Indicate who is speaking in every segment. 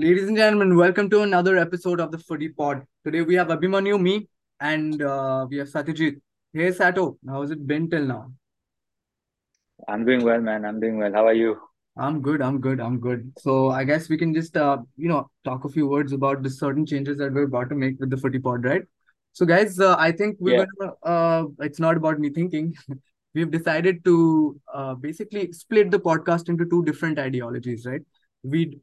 Speaker 1: Ladies and gentlemen, welcome to another episode of the Footy Pod. Today we have Abhimanyu, me, and uh, we have Satyajit. Hey Sato, how's it been till now?
Speaker 2: I'm doing well, man. I'm doing well. How are you?
Speaker 1: I'm good, I'm good, I'm good. So I guess we can just uh, you know, talk a few words about the certain changes that we're about to make with the Footy Pod, right? So guys, uh, I think we're
Speaker 2: Yeah.
Speaker 1: gonna uh, it's not about me thinking. We've decided to uh, basically split the podcast into two different ideologies, right? We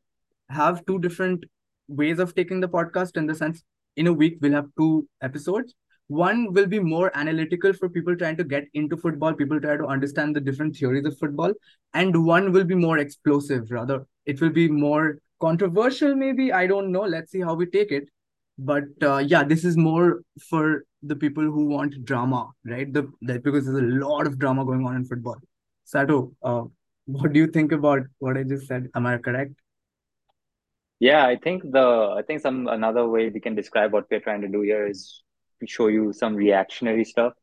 Speaker 1: have two different ways of taking the podcast in the sense in a week we'll have two episodes. One will be more analytical for people trying to get into football people try to understand the different theories of football and one will be more explosive rather. It will be more controversial maybe i don't know let's see how we take it. But uh, yeah this is more for the people who want drama right? The that because there's a lot of drama going on in football. Sato uh, what do you think about what i just said? Am i correct
Speaker 2: Yeah, I think the I think some another way we can describe what we're trying to do here is to show you some reactionary stuff.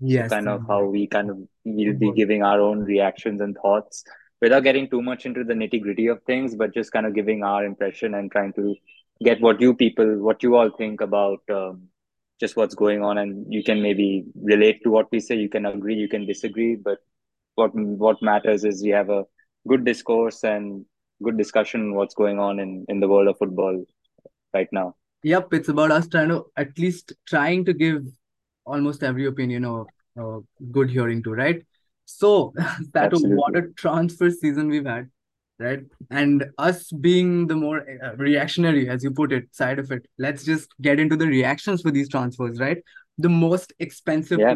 Speaker 1: Yes
Speaker 2: kind of how we kind of will be giving our own reactions and thoughts without getting too much into the nitty-gritty of things, but just kind of giving our impression and trying to get what you people, what you all think about um, just what's going on, and you can maybe relate to what we say. You can agree, you can disagree, but what what matters is we have a good discourse and good discussion what's going on in in the world of football right now.
Speaker 1: Yep, it's about us trying to at least trying to give almost every opinion a, a good hearing to, right? So that what a transfer season we've had, right? And us being the more uh, reactionary, as you put it, side of it. Let's just get into the reactions for these transfers, right? The most expensive
Speaker 2: Yeah.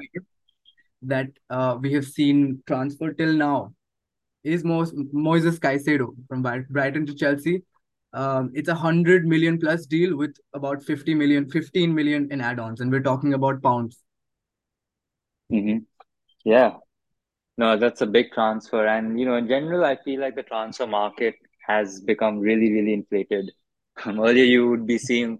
Speaker 1: that uh, we have seen transfer till now is Mo- Moises Caicedo from Brighton to Chelsea. Um, it's a hundred million plus deal with about 50 million, 15 million in add-ons, and we're talking about pounds.
Speaker 2: hmm Yeah. No, that's a big transfer. And, you know, in general, I feel like the transfer market has become really, really inflated. Earlier, you would be seeing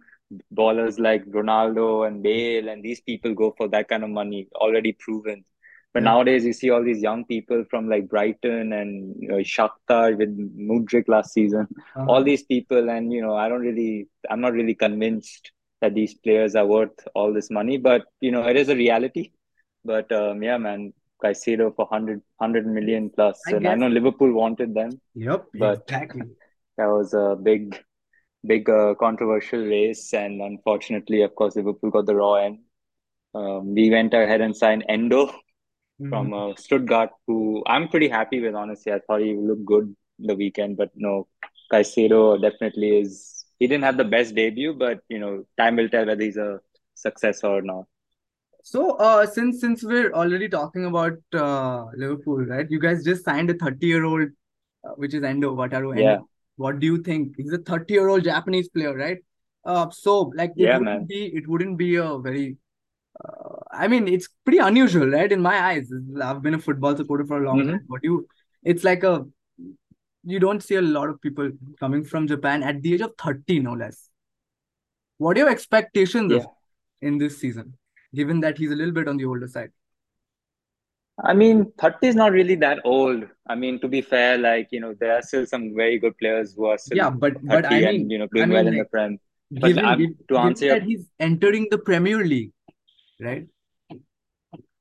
Speaker 2: ballers like Ronaldo and Bale, and these people go for that kind of money, already proven. But
Speaker 1: Yeah.
Speaker 2: nowadays, you see all these young people from like Brighton and you know, Shakhtar with Mudryk last season, all
Speaker 1: Uh-huh.
Speaker 2: these people. And, you know, I don't really, I'm not really convinced that these players are worth all this money, but, you know, it is a reality. But um, yeah, man, Caicedo for 100, 100 million plus.
Speaker 1: I
Speaker 2: And I know Liverpool wanted them,
Speaker 1: Yep,
Speaker 2: but
Speaker 1: exactly.
Speaker 2: that was a big, big uh, controversial race. And unfortunately, of course, Liverpool got the raw end. Um, we went ahead and signed Endo from
Speaker 1: Mhm.
Speaker 2: uh, Stuttgart, who I'm pretty happy with, honestly. I thought he looked good the weekend, but no, Caicedo definitely is. He didn't have the best debut, but you know, time will tell whether he's a success or not.
Speaker 1: So, uh, since since we're already talking about uh, Liverpool, right? You guys just signed a 30-year-old, uh, which is Endo, Wataru Endo.
Speaker 2: Yeah,
Speaker 1: What do you think? He's a 30-year-old Japanese player, right? Uh, so like it
Speaker 2: yeah,
Speaker 1: wouldn't
Speaker 2: man.
Speaker 1: be it wouldn't be a very Uh, I mean, it's pretty unusual, right? In my eyes, I've been a football supporter for a long
Speaker 2: hmm
Speaker 1: time. But you, it's like a you don't see a lot of people coming from Japan at the age of 30, no less. What are your expectations
Speaker 2: Yeah.
Speaker 1: in this season, given that he's a little bit on the older side?
Speaker 2: I mean, 30 is not really that old. I mean, to be fair, like, you know, there are still some very good players who are still
Speaker 1: Yeah, but but I
Speaker 2: 30 and, you know,
Speaker 1: I
Speaker 2: doing well
Speaker 1: mean,
Speaker 2: in the
Speaker 1: like
Speaker 2: Prem. But
Speaker 1: given,
Speaker 2: to answer
Speaker 1: given
Speaker 2: your,
Speaker 1: that he's entering the Premier League, right,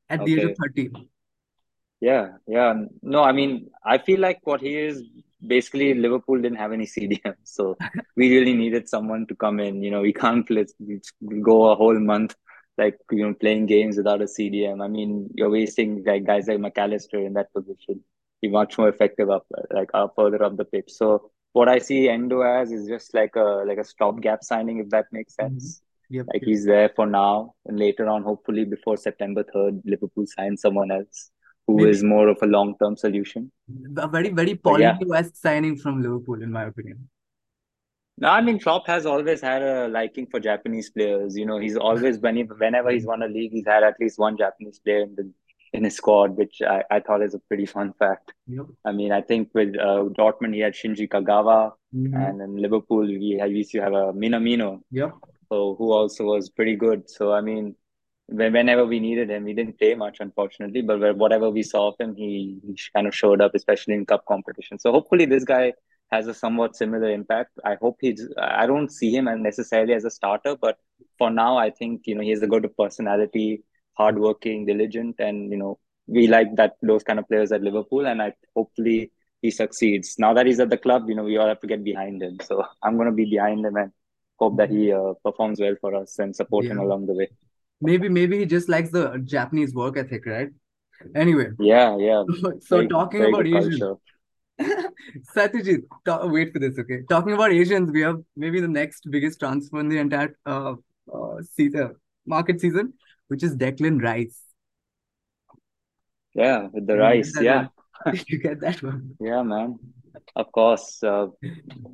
Speaker 1: at the age of
Speaker 2: okay.
Speaker 1: 30.
Speaker 2: Yeah, yeah. No, I mean, I feel like what he is basically Liverpool didn't have any CDM, so we really needed someone to come in. You know, we can't play, go a whole month like you know playing games without a CDM. I mean, you're wasting like guys like Mac Allister in that position. Be much more effective up like up further up the pitch. So what I see Endo as is just like a like a stopgap signing, if that makes
Speaker 1: Mhm.
Speaker 2: sense.
Speaker 1: Yep,
Speaker 2: Like he's there for now, and later on, hopefully before September 3rd, Liverpool signs someone else who is
Speaker 1: Maybe
Speaker 2: more of a long-term solution.
Speaker 1: a very, very
Speaker 2: But yeah,
Speaker 1: signing from Liverpool, in my opinion.
Speaker 2: no, I mean Klopp has always had a liking for Japanese players. You know, he's always when he, whenever he's won a league, he's had at least one Japanese player in the in his squad, which I, I thought is a pretty fun fact.
Speaker 1: Yep.
Speaker 2: I mean, I think with uh, Dortmund he had Shinji Kagawa,
Speaker 1: hmm
Speaker 2: and in Liverpool we, had, we used to have a Minamino,
Speaker 1: Yep.
Speaker 2: So who also was pretty good. So I mean, whenever we needed him, he didn't play much, unfortunately. But whatever we saw of him, he, he kind of showed up, especially in cup competition. So hopefully, this guy has a somewhat similar impact. I hope he's. I don't see him necessarily as a starter, but for now, I think you know he has a good personality, hardworking, diligent, and you know we like that those kind of players at Liverpool, and I hopefully he succeeds. Now that he's at the club, you know we all have to get behind him. So I'm gonna be behind him and hope that he uh, performs well for us and support yeah. him along the way.
Speaker 1: Maybe maybe he just likes the Japanese work ethic, right? Anyway.
Speaker 2: Yeah, yeah.
Speaker 1: so very, talking very about Asians. Satyajit, wait for this, okay? Talking about Asians, we have maybe the next biggest transfer in the entire uh, uh, season, market season, which is Declan Rice.
Speaker 2: Yeah, with the rice, yeah.
Speaker 1: you get that one?
Speaker 2: Yeah, man. Of course, uh,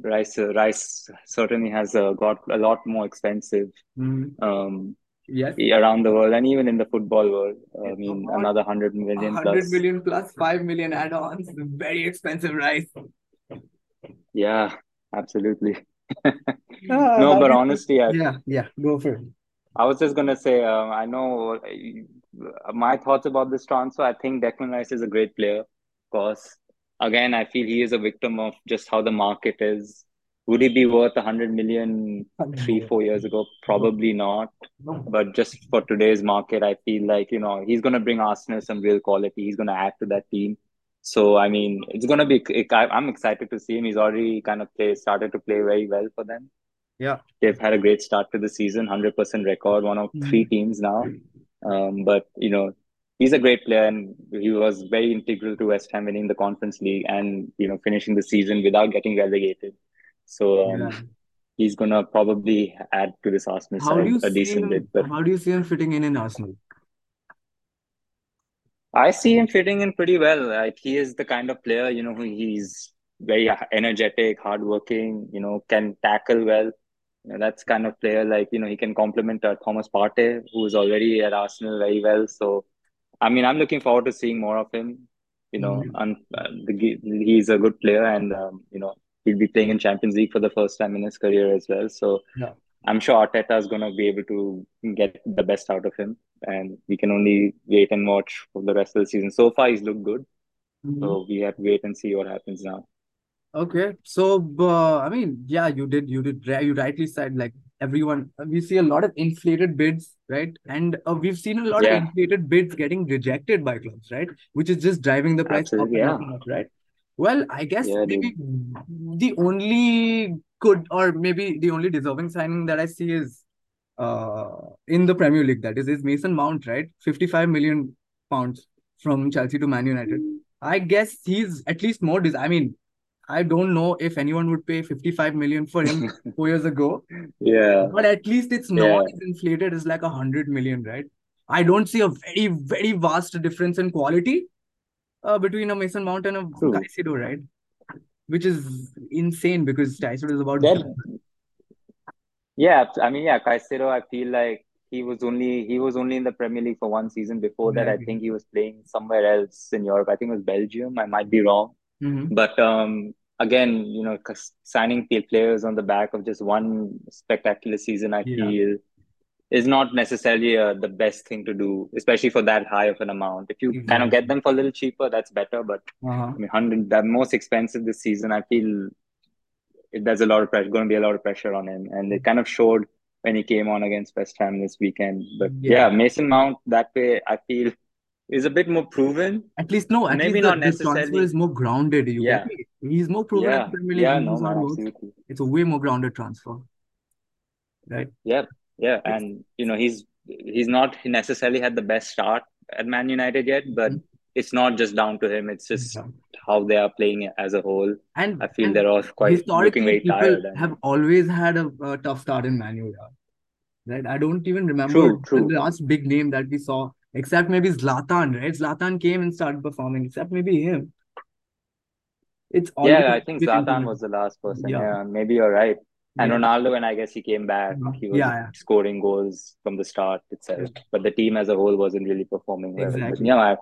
Speaker 2: rice uh, rice certainly has uh, got a lot more expensive.
Speaker 1: Mm-hmm.
Speaker 2: Um,
Speaker 1: yes.
Speaker 2: around the world and even in the football world. I mean, another hundred million 100
Speaker 1: plus. million plus five million add-ons. Very expensive rice.
Speaker 2: Yeah, absolutely. no, but honestly, I,
Speaker 1: yeah, yeah, go for it.
Speaker 2: I was just gonna say, um, I know uh, my thoughts about this transfer. I think Declan Rice is a great player. Of course, again, I feel he is a victim of just how the market is. Would he be worth a hundred million three, four years ago? Probably not. But just for today's market, I feel like you know he's gonna bring Arsenal some real quality. He's gonna add to that team. So I mean, it's gonna be. I'm excited to see him. He's already kind of play started to play very well for them.
Speaker 1: Yeah,
Speaker 2: they've had a great start to the season, hundred percent record, one of three mm-hmm. teams now. Um, but you know, he's a great player, and he was very integral to West Ham winning the Conference League and you know finishing the season without getting relegated. So um, yeah. he's gonna probably add to this Arsenal how side a decent
Speaker 1: him,
Speaker 2: bit. But
Speaker 1: how do you see him fitting in in Arsenal?
Speaker 2: I see him fitting in pretty well. Like he is the kind of player, you know, he's very energetic, hardworking, you know, can tackle well. You know, that's kind of player like, you know, he can complement uh, Thomas Partey, who is already at Arsenal very well. So, I mean, I'm looking forward to seeing more of him. You know, mm-hmm. and uh, the, he's a good player, and um, you know, he'll be playing in Champions League for the first time in his career as well. So,
Speaker 1: yeah.
Speaker 2: I'm sure Arteta is going to be able to get the best out of him, and we can only wait and watch for the rest of the season. So far, he's looked good, mm-hmm. so we have to wait and see what happens now.
Speaker 1: Okay, so uh, I mean, yeah, you did, you did, you rightly said like everyone. We see a lot of inflated bids, right? And uh, we've seen a lot yeah. of inflated bids getting rejected by clubs, right? Which is just driving the price
Speaker 2: Absolutely,
Speaker 1: up,
Speaker 2: yeah.
Speaker 1: up, right? Well, I guess yeah, maybe the only good or maybe the only deserving signing that I see is uh in the Premier League. That is is Mason Mount, right? 55 million pounds from Chelsea to Man United. I guess he's at least more des- I mean, I don't know if anyone would pay 55 million for him four years ago.
Speaker 2: Yeah.
Speaker 1: But at least it's not yeah. as inflated as like a hundred million, right? I don't see a very, very vast difference in quality uh, between a Mason Mount and a True. Caicedo, right? Which is insane because Caicedo is about.
Speaker 2: That, yeah, I mean, yeah, Caicedo. I feel like he was only he was only in the Premier League for one season. Before that, I think he was playing somewhere else in Europe. I think it was Belgium. I might be wrong,
Speaker 1: mm-hmm.
Speaker 2: but um, again, you know, signing players on the back of just one spectacular season, I yeah. feel is not necessarily uh, the best thing to do, especially for that high of an amount. If you kind of get them for a little cheaper, that's better. But
Speaker 1: uh-huh.
Speaker 2: I mean, hundred the most expensive this season, I feel it, there's a lot of pressure, going to be a lot of pressure on him, and it kind of showed when he came on against West Ham this weekend. But yeah, yeah Mason Mount that way, I feel is a bit more proven.
Speaker 1: At least no, at maybe least not the, necessarily. transfer is more grounded. You yeah. He's more proven.
Speaker 2: Yeah, yeah, no, no, absolutely.
Speaker 1: It's a way more grounded transfer, right?
Speaker 2: Yeah, yeah, and you know he's he's not necessarily had the best start at Man United yet, but mm-hmm. it's not just down to him. It's just yeah. how they are playing as a whole.
Speaker 1: And
Speaker 2: I feel
Speaker 1: and
Speaker 2: they're all quite looking very tired.
Speaker 1: And... Have always had a, a, tough start in Man United, right? I don't even remember
Speaker 2: true, true.
Speaker 1: the last big name that we saw, except maybe Zlatan, right? Zlatan came and started performing, except maybe him. It's
Speaker 2: yeah, I think Zlatan was the last person. Yeah. yeah, maybe you're right. And yeah. Ronaldo, and I guess he came back, he was
Speaker 1: yeah, yeah.
Speaker 2: scoring goals from the start itself. But the team as a whole wasn't really performing well.
Speaker 1: Exactly.
Speaker 2: Yeah, I,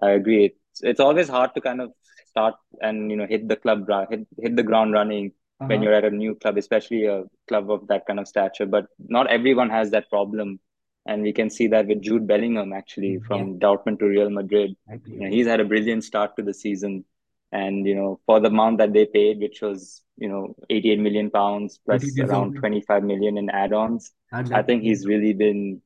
Speaker 2: I agree. It's, it's always hard to kind of start and you know hit the club hit hit the ground running uh-huh. when you're at a new club, especially a club of that kind of stature. But not everyone has that problem. And we can see that with Jude Bellingham actually from Dortmund to Real Madrid. You know, he's had a brilliant start to the season and you know for the amount that they paid, which was you know 88 million pounds plus around 25 million in add-ons, I think he's really been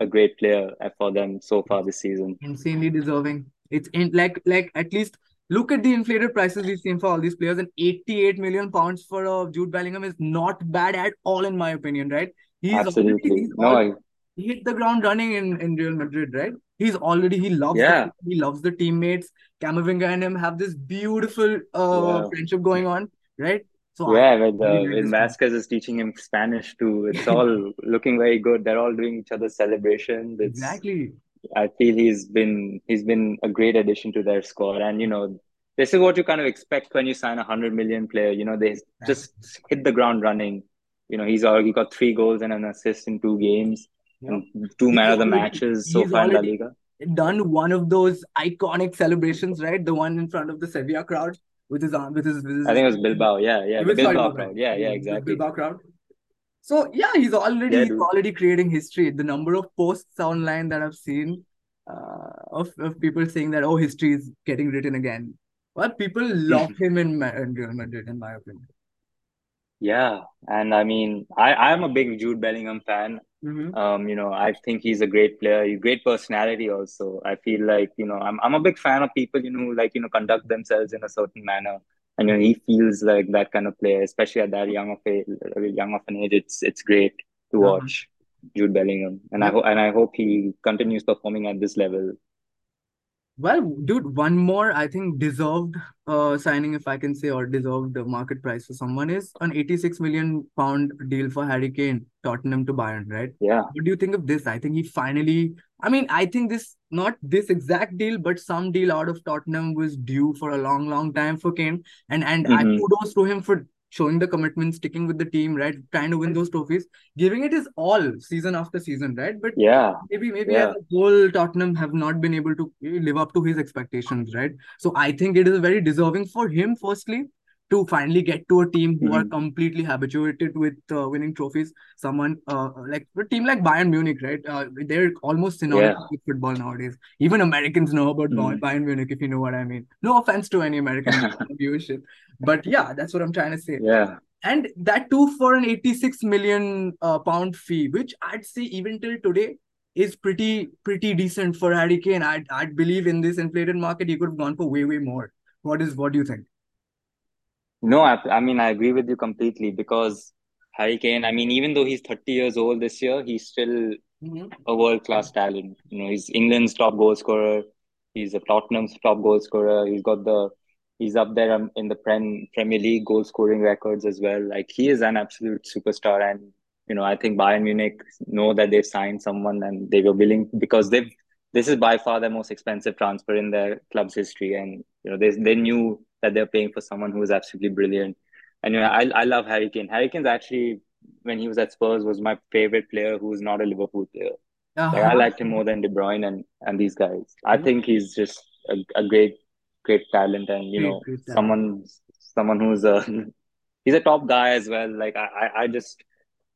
Speaker 2: a great player for them so far this season.
Speaker 1: Insanely deserving. It's in like like at least look at the inflated prices we've seen for all these players, and 88 million pounds for uh, Jude Bellingham is not bad at all, in my opinion. Right?
Speaker 2: He's absolutely already, no.
Speaker 1: Hit the ground running in in Real Madrid, right? He's already he loves yeah. The, he loves the teammates. Camavinga and him have this beautiful uh yeah. friendship going on, right?
Speaker 2: So yeah, I, with, uh, with Vázquez is teaching him Spanish too. It's all looking very good. They're all doing each other's celebrations. It's,
Speaker 1: exactly.
Speaker 2: I feel he's been he's been a great addition to their squad, and you know this is what you kind of expect when you sign a hundred million player. You know they just hit the ground running. You know he's already got three goals and an assist in two games, and two man of the matches so far in La Liga.
Speaker 1: Done one of those iconic celebrations, right? The one in front of the Sevilla crowd with his arm, with his, with his
Speaker 2: I think it was Bilbao. Yeah, yeah, the Bilbao crowd. Yeah, yeah, exactly.
Speaker 1: Bilbao crowd. So yeah, he's already yeah, he's already creating history. The number of posts online that I've seen uh, of of people saying that oh, history is getting written again. Well, people love him in, in Real Madrid, in my opinion.
Speaker 2: Yeah, and I mean, I I'm a big Jude Bellingham fan. Mm-hmm. Um, you know, I think he's a great player, great personality also. I feel like, you know, I'm I'm a big fan of people, you know, like, you know, conduct themselves in a certain manner. And you know, he feels like that kind of player, especially at that young of a young of an age. It's it's great to uh-huh. watch. Jude Bellingham. And I hope and I hope he continues performing at this level
Speaker 1: well, dude, one more I think deserved uh signing, if I can say, or deserved market price for someone is an 86 million pound deal for Harry Kane, Tottenham to Bayern, right?
Speaker 2: Yeah.
Speaker 1: What do you think of this? I think he finally I mean, I think this not this exact deal, but some deal out of Tottenham was due for a long, long time for Kane. And and mm-hmm. I kudos to him for showing the commitment, sticking with the team, right? Trying to win those trophies, giving it his all season after season, right? But
Speaker 2: yeah,
Speaker 1: maybe maybe yeah. as a whole, Tottenham have not been able to live up to his expectations, right? So I think it is very deserving for him, firstly, to finally get to a team who mm-hmm. are completely habituated with uh, winning trophies. Someone uh, like a team like Bayern Munich, right? Uh, they're almost synonymous yeah. with football nowadays. Even Americans know about mm-hmm. Bayern Munich, if you know what I mean. No offense to any American viewership, but yeah, that's what I'm trying to say.
Speaker 2: Yeah.
Speaker 1: And that too for an 86 million uh, pound fee, which I'd say even till today is pretty pretty decent for Harry Kane. I'd I'd believe in this inflated market he could have gone for way way more. What is what do you think?
Speaker 2: No, I, I mean, I agree with you completely because Harry Kane, I mean, even though he's 30 years old this year, he's still mm-hmm. a world class talent. You know, he's England's top goal scorer. He's a Tottenham's top goal scorer. He's got the, he's up there um, in the Prem, Premier League goal scoring records as well. Like, he is an absolute superstar. And, you know, I think Bayern Munich know that they've signed someone and they were willing because they've, this is by far the most expensive transfer in their club's history. And, you know, they, they knew that they're paying for someone who is absolutely brilliant. And you know, I I love Harry Kane. Harry Kane's actually when he was at Spurs was my favorite player who was not a Liverpool player. Uh-huh. Like, I liked him more than De Bruyne and and these guys. I mm-hmm. think he's just a, a great great talent and you know great, great someone someone who's a he's a top guy as well. Like I I, I just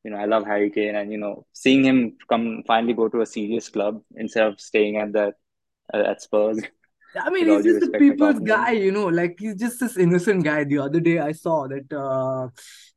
Speaker 2: you know I love Harry Kane and you know seeing him come finally go to a serious club instead of staying at that uh, at Spurs
Speaker 1: I mean, he's just a people's guy, you know, like he's just this innocent guy. The other day I saw that uh,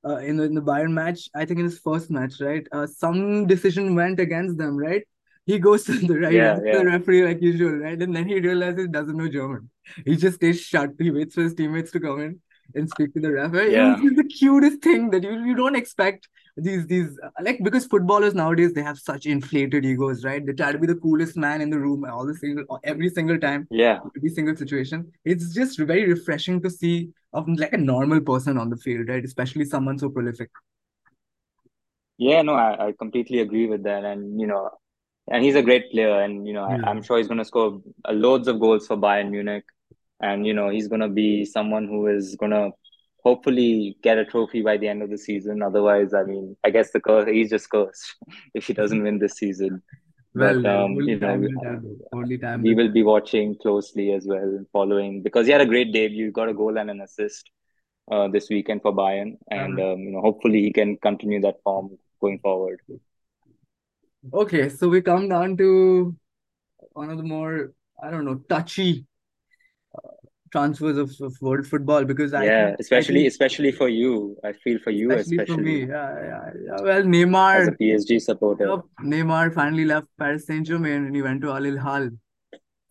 Speaker 1: uh, in, the, in the Bayern match, I think in his first match, right, uh, some decision went against them, right? He goes to the right, yeah, yeah. the referee like usual, right? And then he realizes he doesn't know German. He just stays shut. He waits for his teammates to come in and speak to the referee. Yeah. It's the cutest thing that you, you don't expect these these uh, like because footballers nowadays they have such inflated egos, right? They try to be the coolest man in the room all the single every single time.
Speaker 2: Yeah.
Speaker 1: Every single situation. It's just very refreshing to see of like a normal person on the field, right? Especially someone so prolific.
Speaker 2: Yeah, no, I, I completely agree with that. And you know, and he's a great player, and you know, yeah. I, am sure he's gonna score uh, loads of goals for Bayern Munich and you know he's gonna be someone who is gonna hopefully get a trophy by the end of the season. Otherwise, I mean, I guess the curse he's just cursed if he doesn't win this season. Well, but, um, you know, only time we will be watching closely as well, following because he had a great debut. Got a goal and an assist uh, this weekend for Bayern, and uh-huh. um, you know, hopefully he can continue that form going forward.
Speaker 1: Okay, so we come down to one of the more I don't know touchy transfers of, of world football because I
Speaker 2: Yeah,
Speaker 1: think I
Speaker 2: especially
Speaker 1: think
Speaker 2: especially for you. I feel for you
Speaker 1: especially for me, yeah, yeah, yeah. Well,
Speaker 2: as a PSG supporter.
Speaker 1: yep, Neymar finally left Paris Saint-Germain and he went to Al Hilal.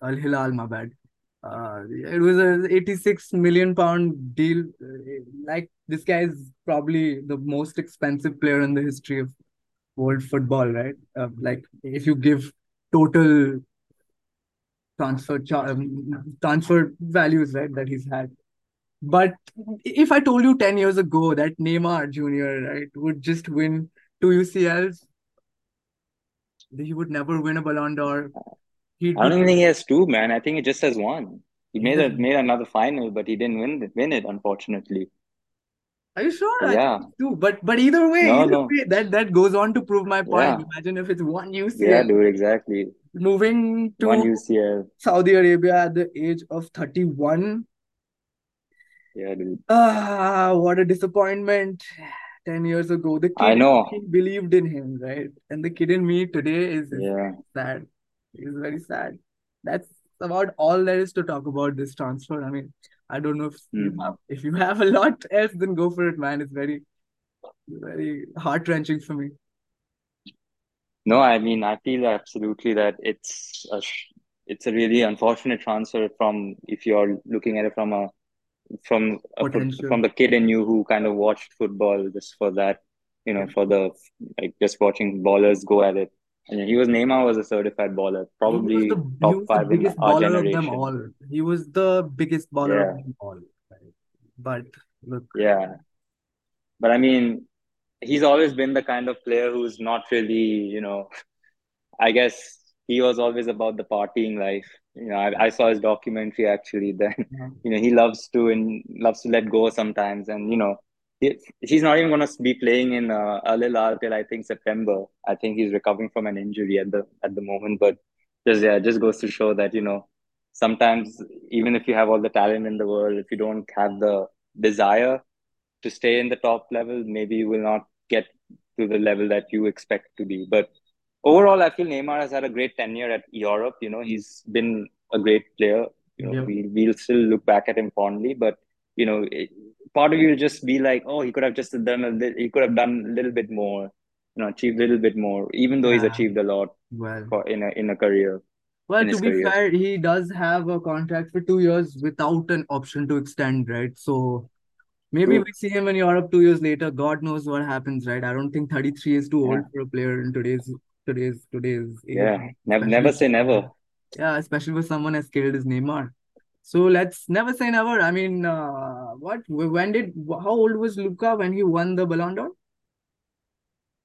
Speaker 1: Al Hilal, my bad. Uh, it was a 86 million pound deal. Uh, Like this guy is probably the most expensive player in the history of world football, right? Uh, like if you give total transfer um, transfer values, right, that he's had. But if I told you 10 years ago that Neymar Jr., right, would just win two UCLs, he would never win a Ballon d'Or. He'd
Speaker 2: I don't
Speaker 1: be,
Speaker 2: think he has two, man. I think he just has one. He made a made another final, but he didn't win it, win it, unfortunately.
Speaker 1: Are you sure? I
Speaker 2: yeah,
Speaker 1: it's. But but either way,
Speaker 2: no,
Speaker 1: either
Speaker 2: no,
Speaker 1: way, that that goes on to prove my point.
Speaker 2: yeah,
Speaker 1: Imagine if it's one UCL.
Speaker 2: yeah, dude, exactly.
Speaker 1: moving to One
Speaker 2: UCL,
Speaker 1: Saudi Arabia at the age of 31.
Speaker 2: yeah, dude.
Speaker 1: Ah, what a disappointment. 10 years ago. The
Speaker 2: I
Speaker 1: kid in
Speaker 2: know.
Speaker 1: believed in him, right? And the kid in me today is,
Speaker 2: Yeah,
Speaker 1: sad. He's very sad. That's about all there is to talk about this transfer. I mean, I don't know if you
Speaker 2: hmm
Speaker 1: have if you have a lot else, then go for it, man. It's very, very heart-wrenching for me.
Speaker 2: No, I mean, I feel absolutely that it's a it's a really unfortunate transfer from if you're looking at it from a from a from the kid in you who kind of watched football just for that, you know, for the like just watching ballers go at it. And he was Neymar was a certified baller, probably
Speaker 1: the he
Speaker 2: top five in
Speaker 1: biggest
Speaker 2: our
Speaker 1: baller of them
Speaker 2: generation.
Speaker 1: all. He was the biggest baller of
Speaker 2: Yeah,
Speaker 1: them all. Right? But look,
Speaker 2: yeah. But I mean, he's always been the kind of player who's not really, you know, I guess he was always about the partying life. You know, I, I saw his documentary actually. Then,
Speaker 1: uh,
Speaker 2: you know, he loves to and loves to let go sometimes. And you know, he, he's not even going to be playing in uh, Al Hilal till I think September. I think he's recovering from an injury at the at the moment. But just yeah, just goes to show that you know, sometimes even if you have all the talent in the world, if you don't have the desire to stay in the top level, maybe you will not get to the level that you expect to be. But overall, I feel Neymar has had a great tenure at Europe. You know, he's been a great player. You know,
Speaker 1: yeah,
Speaker 2: we we'll still look back at him fondly, but you know, it, part of you will just be like, oh, he could have just done a little, he could have done a little bit more, you know, achieved a little bit more, even though he's achieved a lot
Speaker 1: Well,
Speaker 2: for in a in a career
Speaker 1: well, to be
Speaker 2: career.
Speaker 1: fair, he does have a contract for two years without an option to extend, right? So maybe
Speaker 2: True.
Speaker 1: we see him in Europe two years later. God knows what happens, right? I don't think 33 is too
Speaker 2: Yeah.
Speaker 1: old for a player in today's today's today's age,
Speaker 2: Yeah. Never never say never.
Speaker 1: yeah, especially with someone as skilled as Neymar. So let's never say never. I mean, uh, what? When did? How old was Luka when he won the Ballon d'Or?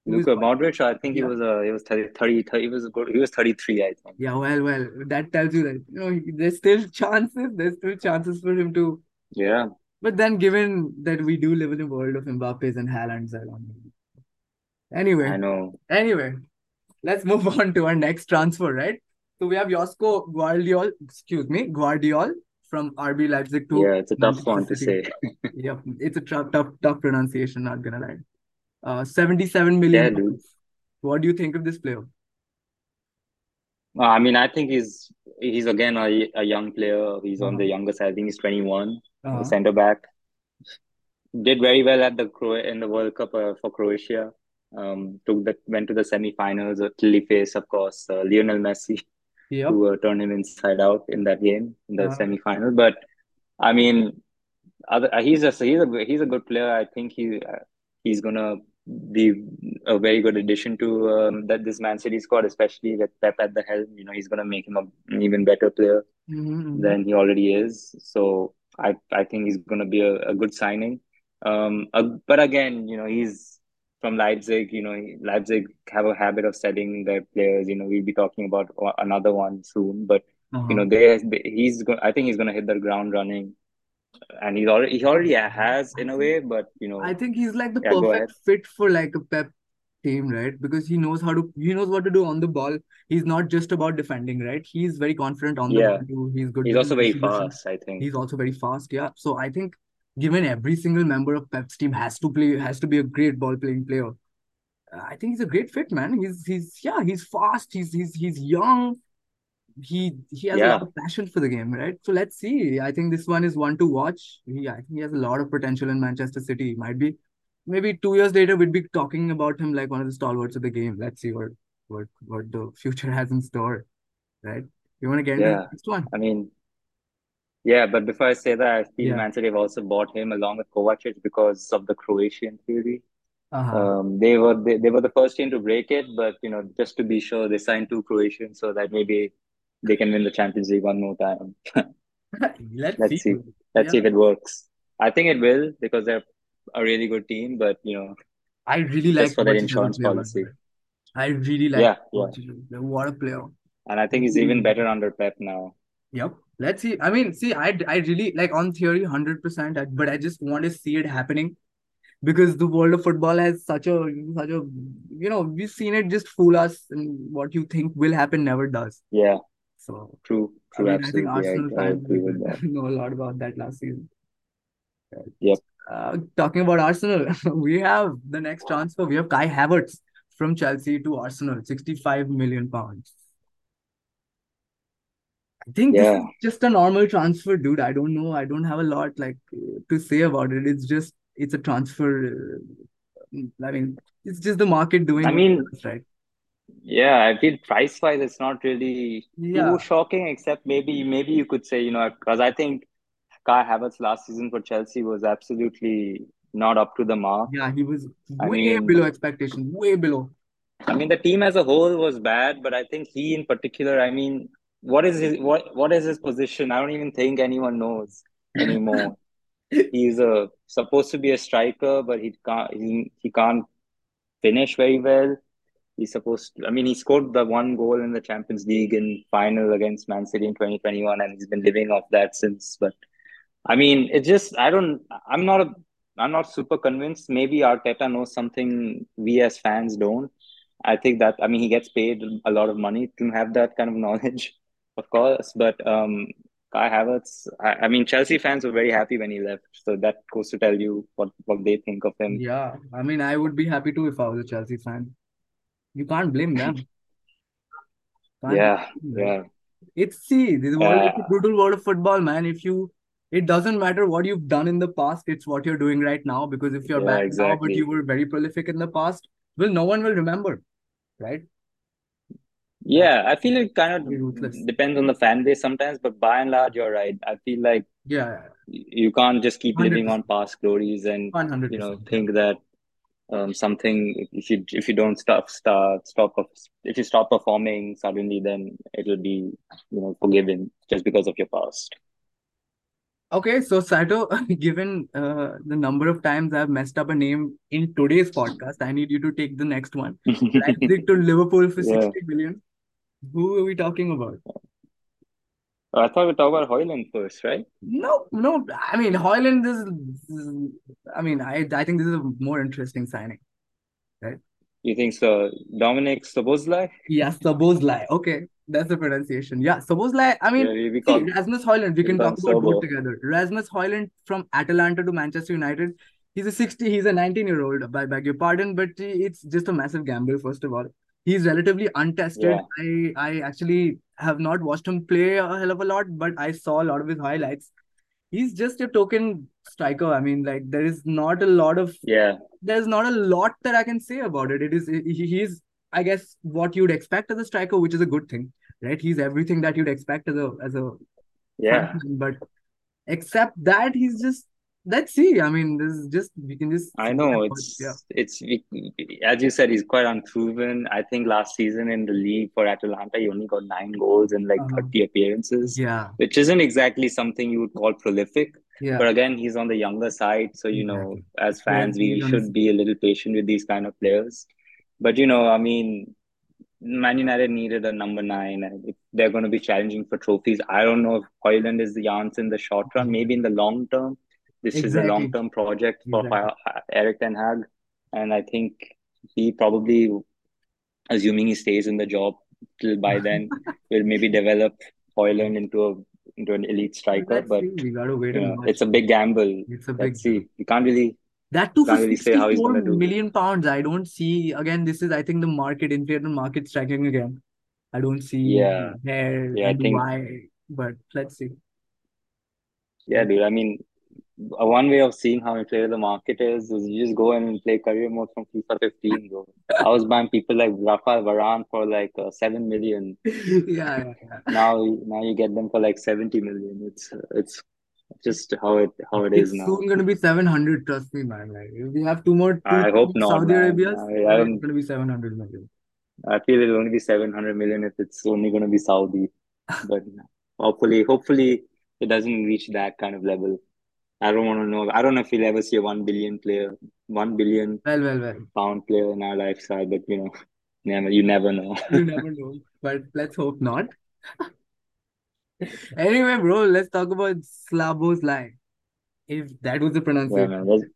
Speaker 1: Was
Speaker 2: Modric, I think he was uh he was 30, 30, 30 he was good. He was 33, I think.
Speaker 1: yeah. Well, well, that tells you that you know he- there's still chances. There's still chances for him to.
Speaker 2: Yeah.
Speaker 1: But then, given that we do live in a world of Mbappe's and Haaland's, I don't. Anyway,
Speaker 2: I know.
Speaker 1: anyway, let's move on to our next transfer, right? So we have Josko Guardiol, excuse me, Guardiol from RB Leipzig to
Speaker 2: Yeah, it's a tough
Speaker 1: Manchester
Speaker 2: one to
Speaker 1: City.
Speaker 2: say.
Speaker 1: Yep, it's a tough, tough, tough pronunciation, not gonna lie. Uh, 77 million
Speaker 2: Yeah, dude.
Speaker 1: What do you think of this player?
Speaker 2: Uh, I mean, I think he's he's again a, a young player. He's on
Speaker 1: Uh-huh.
Speaker 2: the younger side. I think he's 21,
Speaker 1: Uh-huh.
Speaker 2: center back. Did very well at the Cro in the World Cup uh, for Croatia. Um, took the went to the semifinals. Uh, Clearly faced, of course, uh, Lionel Messi,
Speaker 1: Yep.
Speaker 2: who uh, turned him inside out in that game in the
Speaker 1: Uh,
Speaker 2: semifinal. But I mean, other uh, he's a he's a he's a good player. I think he uh, he's gonna be a very good addition to um, that this Man City squad, especially with Pep at the helm. You know, he's gonna make him a, an even better player
Speaker 1: mhm, mhm.
Speaker 2: than he already is. So I I think he's gonna be a, a good signing. Um, uh, but again, you know, he's from Leipzig. You know, Leipzig have a habit of selling their players. You know, we'll be talking about another one soon. But you
Speaker 1: Uh-huh.
Speaker 2: know, they he's go, I think he's gonna hit the ground running, and he's already he already has in a way. But you know, I
Speaker 1: think he's like the
Speaker 2: yeah,
Speaker 1: perfect fit for like a Pep team, right? Because he knows how to he knows what to do on the ball. He's not just about defending, right? He's very confident on the
Speaker 2: Yeah,
Speaker 1: ball. He's good
Speaker 2: he's also very fast. I think.
Speaker 1: He's also very fast, yeah. So I think given every single member of Pep's team has to play has to be a great ball playing player. uh, I think he's a great fit, man. He's he's yeah, he's fast. He's he's he's young. he he has a lot of passion for the game, right? So let's see. I think this one is one to watch. He, I think he has a lot of potential in Manchester City. Might be maybe two years later we'd be talking about him like one of the stalwarts of the game. Let's see what what what the future has in store, right? You want to get into the
Speaker 2: yeah.
Speaker 1: next one?
Speaker 2: I mean, yeah, but before I say that, I feel
Speaker 1: Yeah.
Speaker 2: Man City have also bought him along with Kovacic because of the Croatian theory.
Speaker 1: Uh-huh.
Speaker 2: Um, they were they, they were the first team to break it, but you know, just to be sure, they signed two Croatians so that maybe they can win the Champions League one more time.
Speaker 1: Let's
Speaker 2: Let's
Speaker 1: see.
Speaker 2: see. Let's
Speaker 1: Yeah.
Speaker 2: see if it works. I think it will because they're a really good team, but you know,
Speaker 1: I really like
Speaker 2: for their
Speaker 1: Kovacic as a
Speaker 2: insurance
Speaker 1: player, by the
Speaker 2: policy.
Speaker 1: I really like
Speaker 2: Yeah, yeah.
Speaker 1: Kovacic as a player. What a player.
Speaker 2: And I think he's even better under Pep now.
Speaker 1: Yep. Let's see. I mean, see, I, I really like on theory 100%, but I just want to see it happening because the world of football has such a such a you know we've seen it just fool us and what you think will happen never does.
Speaker 2: Yeah,
Speaker 1: So
Speaker 2: true, true,
Speaker 1: I think
Speaker 2: absolutely. I,
Speaker 1: Arsenal
Speaker 2: I
Speaker 1: fans
Speaker 2: agree with that.
Speaker 1: know a lot about that last season.
Speaker 2: Yep.
Speaker 1: Uh, talking about Arsenal, we have the next transfer. We have Kai Havertz from Chelsea to Arsenal, 65 million pounds. I think this is
Speaker 2: Yeah.
Speaker 1: just a normal transfer, dude. I don't know. I don't have a lot like to say about it. It's just it's a transfer. uh, I mean, it's just the market doing
Speaker 2: I mean,
Speaker 1: does, right?
Speaker 2: yeah, I feel price-wise it's not really
Speaker 1: Yeah,
Speaker 2: too shocking, except maybe maybe you could say, you know, because I think Kai Havertz last season for Chelsea was absolutely not up to the mark.
Speaker 1: yeah, he was
Speaker 2: I
Speaker 1: way
Speaker 2: mean,
Speaker 1: below expectations, way below.
Speaker 2: I mean the team as a whole was bad, but I think he in particular, I mean, what is his what what is his position? I don't even think anyone knows anymore. He's a supposed to be a striker, but he can't he, he can't finish very well. He's supposed to, I mean, he scored the one goal in the Champions League in final against Man City in 2021, and he's been living off that since. But I mean, it just I don't I'm not a I'm not super convinced. Maybe Arteta knows something we as fans don't. I think that I mean he gets paid a lot of money to have that kind of knowledge, of course. But um Kai Havertz, I, I mean Chelsea fans were very happy when he left. So that goes to tell you what, what they think of him.
Speaker 1: Yeah, I mean, I would be happy too if I was a Chelsea fan. You can't blame them. Can't
Speaker 2: Yeah,
Speaker 1: blame them,
Speaker 2: yeah.
Speaker 1: It's see, this world a brutal world of football, man. If you it doesn't matter what you've done in the past, it's what you're doing right now. Because if you're
Speaker 2: yeah,
Speaker 1: bad now, but you were very prolific in the past, well, no one will remember, right?
Speaker 2: Yeah, I feel it kind of depends on the fan base sometimes, but by and large, you're right. I feel like
Speaker 1: Yeah,
Speaker 2: you can't just keep living
Speaker 1: 100%.
Speaker 2: on past glories and you know
Speaker 1: 100%.
Speaker 2: Think that um something if you if you don't stop start stop if you stop performing suddenly then it'll be you know forgiven just because of your past.
Speaker 1: Okay, so Sato, given uh, the number of times I've messed up a name in today's podcast, I need you to take the next one. Leipzig to Liverpool for
Speaker 2: Yeah.
Speaker 1: 60 million. Who are we talking about?
Speaker 2: Uh, I thought we talk about Hojlund first, right?
Speaker 1: No, no. I mean, Hojlund is, I mean, I I think this is a more interesting signing, right?
Speaker 2: You think so? Dominic Szoboszlai?
Speaker 1: Yeah, Szoboszlai. Okay, that's the pronunciation. Yeah, Szoboszlai. I mean,
Speaker 2: we, we
Speaker 1: see, Rasmus Hojlund. We
Speaker 2: we
Speaker 1: can talk about both together. Rasmus Hojlund from Atalanta to Manchester United. He's a 60, he's a 19 year old, I beg your pardon, but it's just a massive gamble, first of all. He's relatively untested.
Speaker 2: Yeah.
Speaker 1: I, I actually have not watched him play a hell of a lot, but I saw a lot of his highlights. He's just a token striker. I mean, like, there is not a lot of
Speaker 2: Yeah.
Speaker 1: there's not a lot that I can say about it. It is he, he's I guess what you'd expect as a striker, which is a good thing, right? He's everything that you'd expect as a as a
Speaker 2: Yeah.
Speaker 1: frontman, but except that he's just let's see. I mean, this is just we can just
Speaker 2: I know
Speaker 1: what- yeah.
Speaker 2: it's it's as you said, he's quite unproven. I think last season in the league for Atalanta, he only got nine goals in like
Speaker 1: Uh-huh.
Speaker 2: 30 appearances,
Speaker 1: Yeah,
Speaker 2: which isn't exactly something you would call prolific.
Speaker 1: yeah,
Speaker 2: But again, he's on the younger side, so you know, as fans,
Speaker 1: Yeah,
Speaker 2: we should be a little patient with these kind of players. But you know, I mean, Man United needed a number nine, and if they're going to be challenging for trophies, I don't know if Hojlund is the answer in the short run. Maybe in the long term, this is a long-term project for
Speaker 1: Exactly.
Speaker 2: Erik Ten Hag, and I think he probably, assuming he stays in the job till by then, will maybe develop Hojlund into a into an elite striker. But.
Speaker 1: We gotta wait
Speaker 2: you know, it's a big gamble.
Speaker 1: It's a big
Speaker 2: Let's see. You can't really
Speaker 1: That too for
Speaker 2: really say how he's
Speaker 1: 64
Speaker 2: gonna do.
Speaker 1: million pounds. I don't see again. This is I think the market inflated market striking again. I don't see
Speaker 2: Yeah,
Speaker 1: where
Speaker 2: yeah, I think
Speaker 1: why, but let's see.
Speaker 2: yeah, dude. I mean, one way of seeing how inflated the market is is you just go in and play career mode from FIFA 15, bro. I was buying people like Rafael Varane for like uh, seven million.
Speaker 1: Yeah, yeah.
Speaker 2: Now, now you get them for like 70 million. It's it's just how it how it is
Speaker 1: It's
Speaker 2: now.
Speaker 1: soon gonna be 700, trust me, man. Like if we have two more two
Speaker 2: I hope not,
Speaker 1: Saudi
Speaker 2: man.
Speaker 1: Arabia's,
Speaker 2: I, I
Speaker 1: it's gonna be 700 million.
Speaker 2: I feel it'll only be 700 million if it's only going to be Saudi. But hopefully, hopefully it doesn't reach that kind of level. I don't want to know. I don't know if we'll ever see a 1 billion player, 1 billion
Speaker 1: Well, well, well.
Speaker 2: pound player in our lifestyle, but you know, never, you never know.
Speaker 1: You never know, but let's hope not. Anyway, bro, let's talk about Szoboszlai. If that was the
Speaker 2: Yeah,
Speaker 1: pronunciation.
Speaker 2: man.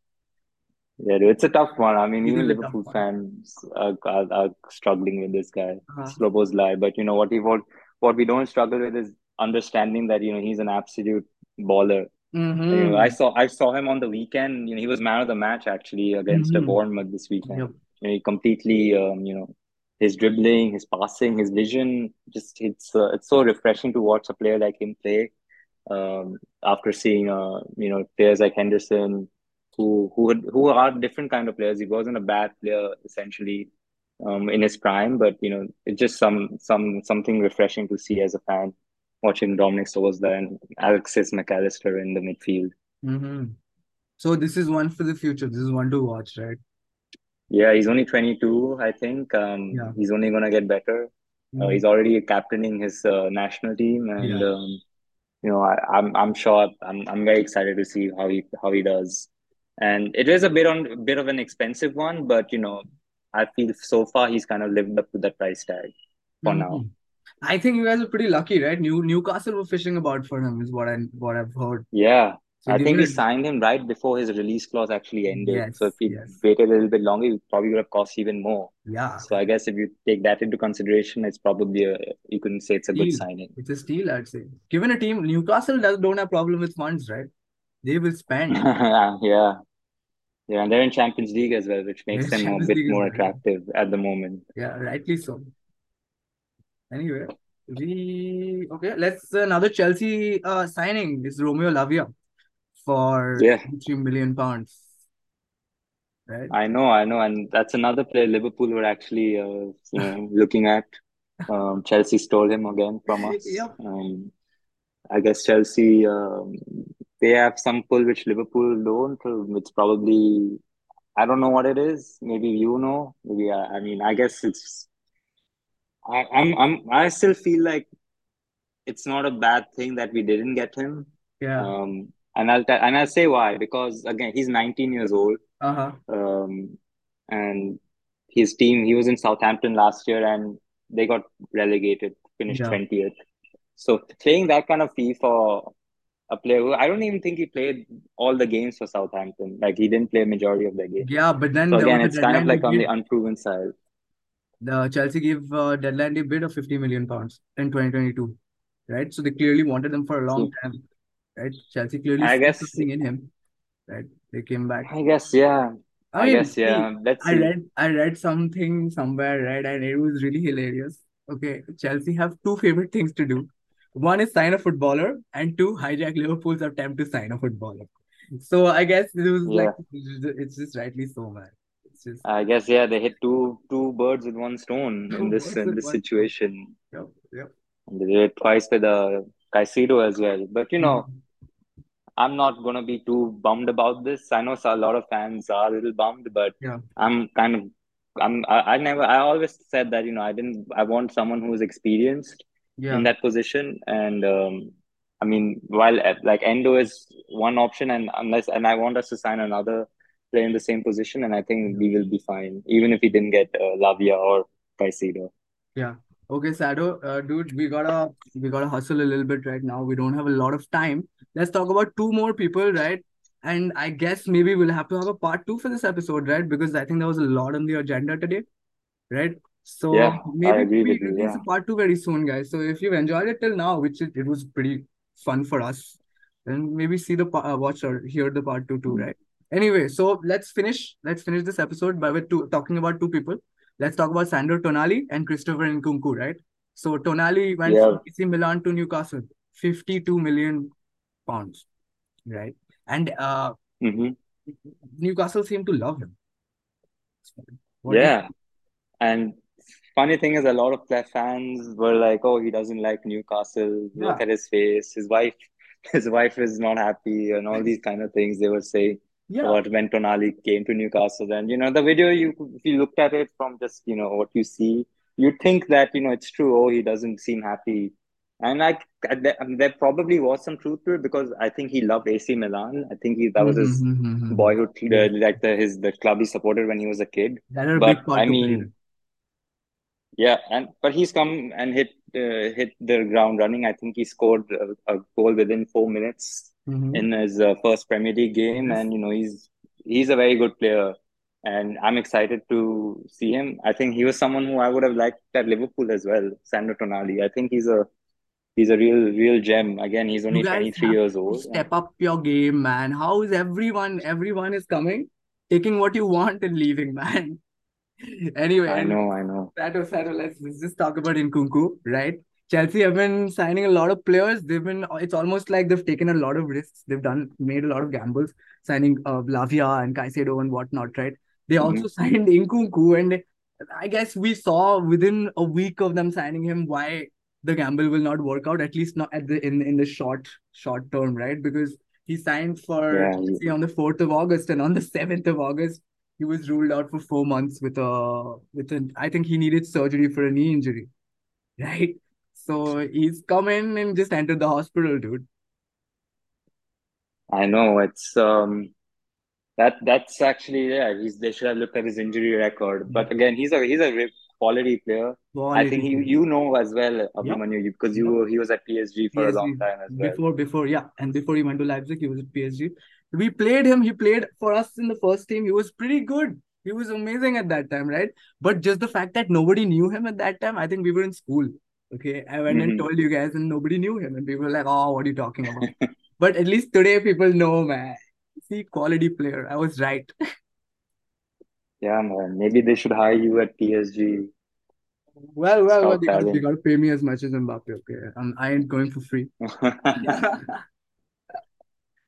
Speaker 2: Yeah, dude, it's a tough one. I mean,
Speaker 1: It
Speaker 2: even
Speaker 1: is a tough
Speaker 2: Liverpool fans are, are, are struggling with this guy,
Speaker 1: Uh-huh.
Speaker 2: Szoboszlai. But you know what we what, what we don't struggle with is understanding that you know he's an absolute baller. Know, I
Speaker 1: Mm-hmm.
Speaker 2: saw I saw him on the weekend. You know, he was man of the match actually against
Speaker 1: Mm-hmm.
Speaker 2: Bournemouth this weekend.
Speaker 1: Yep.
Speaker 2: You know, he completely, um, you know, his dribbling, his passing, his vision. Just it's uh, it's so refreshing to watch a player like him play. Um, after seeing uh, you know, players like Henderson, who who had, who are different kind of players. He wasn't a bad player essentially, um, in his prime, but you know, it's just some some something refreshing to see as a fan watching Dominic Szoboszlai and Alexis Mac Allister in the midfield.
Speaker 1: Mm-hmm. So this is one for the future. This is one to watch, right?
Speaker 2: Yeah, he's only 22, I think. Um,
Speaker 1: Yeah.
Speaker 2: he's only gonna get better. Uh,
Speaker 1: Mhm.
Speaker 2: he's already captaining his uh, national team, and
Speaker 1: Yeah.
Speaker 2: um, you know, I, I'm I'm sure I'm I'm very excited to see how he how he does. And it is a bit on bit of an expensive one, but you know, I feel so far he's kind of lived up to that price tag for now.
Speaker 1: I think you guys are pretty lucky, right? New Newcastle were fishing about for him, is what I what I've heard.
Speaker 2: Yeah,
Speaker 1: So
Speaker 2: I think we signed him right before his release clause actually ended. So if he
Speaker 1: yes,
Speaker 2: waited a little bit longer, it probably would have cost even more.
Speaker 1: yeah.
Speaker 2: So I guess if you take that into consideration, it's probably a you can say it's a good signing.
Speaker 1: It's a steal, I'd say. Given a team, Newcastle does don't have problem with funds, right? They will spend.
Speaker 2: Yeah, yeah, and they're in Champions League as well, which makes them a bit
Speaker 1: League
Speaker 2: more attractive at the moment.
Speaker 1: Yeah, rightly so. Anyway, we okay. Let's another Chelsea uh signing is Romeo Lavia for
Speaker 2: Yeah,
Speaker 1: 3 million pounds, right?
Speaker 2: I know, I know, and that's another player Liverpool were actually uh, you know looking at. Um, Chelsea stole him again from us.
Speaker 1: Yep.
Speaker 2: Um, I guess Chelsea um, they have some pull which Liverpool don't. It's probably I don't know what it is. Maybe you know. Maybe I, I mean I guess it's I, I'm I'm I still feel like it's not a bad thing that we didn't get him.
Speaker 1: Yeah.
Speaker 2: Um, and I'll and I'll say why because again he's 19 years old.
Speaker 1: Uh-huh.
Speaker 2: Um, and his team he was in Southampton last year and they got relegated, finished
Speaker 1: Yeah.
Speaker 2: 20th. So playing that kind of fee for a player who I don't even think he played all the games for Southampton. Like he didn't play a majority of the games.
Speaker 1: Yeah, but then
Speaker 2: So again, it's kind of like on the unproven side.
Speaker 1: The Chelsea gave uh, deadline they bid of 50 million pounds in 2022, right? So they clearly wanted them for a long time, right? Chelsea clearly
Speaker 2: I guess
Speaker 1: something in him, right? They came back.
Speaker 2: I guess yeah.
Speaker 1: I
Speaker 2: I
Speaker 1: mean,
Speaker 2: guess yeah. Let's
Speaker 1: I
Speaker 2: see.
Speaker 1: read I read something somewhere, right? And it was really hilarious. Okay, Chelsea have two favorite things to do. One is sign a footballer, and two, hijack Liverpool's attempt to sign a footballer. So I guess it was like
Speaker 2: Yeah.
Speaker 1: it's just rightly so, man. Just
Speaker 2: I guess yeah, they hit two two birds with one stone in this in this situation.
Speaker 1: Yep, yep.
Speaker 2: And they did it twice with uh, Caicedo as well. But you know,
Speaker 1: Mhm.
Speaker 2: I'm not gonna be too bummed about this. I know a lot of fans are a little bummed, but
Speaker 1: Yeah,
Speaker 2: I'm kind of I'm I, I never I always said that you know I didn't I want someone who's experienced
Speaker 1: yeah,
Speaker 2: in that position and um I mean while uh, like Endo is one option and unless and I want us to sign another player in the same position and I think we will be fine even if we didn't get uh, Lavia or Caicedo.
Speaker 1: Yeah. Okay, Sado, uh, dude, we gotta we gotta hustle a little bit right now. We don't have a lot of time. Let's talk about two more people, right? And I guess maybe we'll have to have a part two for this episode, right? Because I think there was a lot on the agenda today, right? So
Speaker 2: Yeah,
Speaker 1: maybe we release
Speaker 2: Yeah.
Speaker 1: a part two very soon, guys. So if you've enjoyed it till now, which it, it was pretty fun for us, then maybe see the uh, watch or hear the part two too, right? Anyway, so let's finish let's finish this episode by with two talking about two people. Let's talk about Sandro Tonali and Christopher Nkunku, right? So Tonali went
Speaker 2: Yeah.
Speaker 1: from AC Milan to Newcastle, 52 million pounds, right? And uh,
Speaker 2: hmm
Speaker 1: Newcastle seemed to love him. What
Speaker 2: Yeah. And funny thing is, a lot of their fans were like, "Oh, he doesn't like Newcastle.
Speaker 1: Yeah.
Speaker 2: Look at his face. His wife, his wife is not happy, and all these kind of things they were saying
Speaker 1: Yeah.
Speaker 2: about when Tonali came to Newcastle. And you know, the video you if you looked at it from just you know what you see, you'd think that you know it's true. Oh, he doesn't seem happy. And like there, probably was some truth to it because I think he loved AC Milan. I think he that was his
Speaker 1: Mm-hmm.
Speaker 2: boyhood,
Speaker 1: Yeah.
Speaker 2: uh, like the his the club he supported when he was a kid.
Speaker 1: That
Speaker 2: But I mean, yeah, and but he's come and hit uh, hit the ground running. I think he scored a, a goal within four minutes
Speaker 1: Mhm.
Speaker 2: in his uh, first Premier League game, and you know he's he's a very good player, and I'm excited to see him. I think he was someone who I would have liked at Liverpool as well, Sandro Tonali. I think he's a he's a real real gem. Again, he's only 23 years old.
Speaker 1: step up your game, man. How is everyone? Everyone is coming, taking what you want and leaving, man. Anyway,
Speaker 2: I know, I know.
Speaker 1: Sato, Sato, let's, let's just talk about Nkunku, right? Chelsea have been signing a lot of players. They've been, it's almost like they've taken a lot of risks. They've done, made a lot of gambles, signing uh, Lavia and Caicedo and whatnot, right? They
Speaker 2: Mhm.
Speaker 1: also signed Nkunku, and I guess we saw within a week of them signing him why the gamble will not work out, at least not at the in in the short short term, right? Because he signed for
Speaker 2: Yeah,
Speaker 1: on the fourth of August, and on the seventh of August, he was ruled out for four months with a with an I think he needed surgery for a knee injury, right? So he's come in and just entered the hospital, dude.
Speaker 2: I know. It's um that that's actually yeah. He's they should have looked at his injury record. But again, he's a he's a quality player. I think you you know as well, Abhimanyu, you- because you were- he was at PSG for a long time as well.
Speaker 1: before before yeah, and before he went to Leipzig, he was at PSG. We played him. He played for us in the first team. He was pretty good. He was amazing at that time, right? But just the fact that nobody knew him at that time, I think we were in school. Okay, I went and
Speaker 2: Mhm.
Speaker 1: told you guys, and nobody knew him, and people were like, "Oh, what are you talking about?" but at least today, people know, man. See, quality player. I was right.
Speaker 2: Yeah, man. Maybe they should hire you at PSG.
Speaker 1: Well, well, well. They gotta, they gotta pay me as much as Mbappe. Okay, um, I ain't going for free.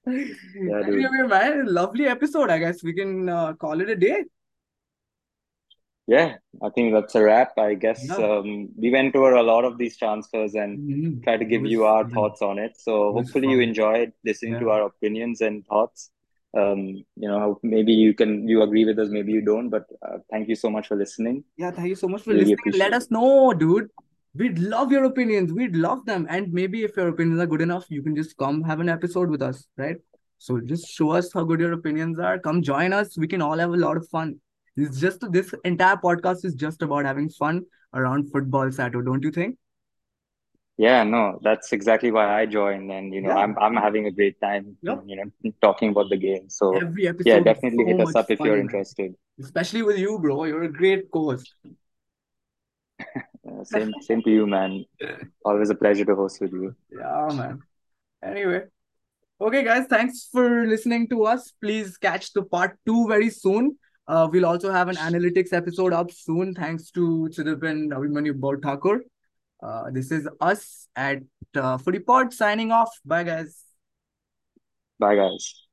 Speaker 2: Yeah, dude.
Speaker 1: Anyway, man, lovely episode. I guess we can uh, call it a day.
Speaker 2: Yeah, I think that's a wrap. I guess
Speaker 1: Yeah.
Speaker 2: um, we went over a lot of these transfers and
Speaker 1: Mhm.
Speaker 2: try to give
Speaker 1: was
Speaker 2: you our
Speaker 1: fun.
Speaker 2: thoughts on it. So
Speaker 1: It
Speaker 2: hopefully you enjoyed listening to our opinions and thoughts. Um, you know, maybe you can you agree with us, maybe you don't, but uh, thank you so much for listening.
Speaker 1: Yeah, thank you so much for
Speaker 2: Really
Speaker 1: listening. Let us know, dude. We'd love your opinions. We'd love them. And maybe if your opinions are good enough, you can just come have an episode with us, right? So just show us how good your opinions are. Come join us. We can all have a lot of fun. It's just this entire podcast is just about having fun around football, Sato, don't you think?
Speaker 2: Yeah, no, that's exactly why I joined, and you know,
Speaker 1: Yeah.
Speaker 2: I'm I'm having a great time,
Speaker 1: Yep.
Speaker 2: you know, talking about the game. So
Speaker 1: Every episode
Speaker 2: yeah, definitely
Speaker 1: so
Speaker 2: hit us up if you're interested.
Speaker 1: Especially with you, bro. You're a great co-host.
Speaker 2: Uh, same same to you, man. Always a pleasure to host with you.
Speaker 1: Yeah, man. Anyway. Okay, guys, thanks for listening to us. Please catch the part two very soon. Uh, we'll also have an analytics episode up soon, thanks to Chidip and Abhimanyu Thakur. Uh, this is us at uh, Footy Pod signing off. Bye, guys.
Speaker 2: Bye, guys.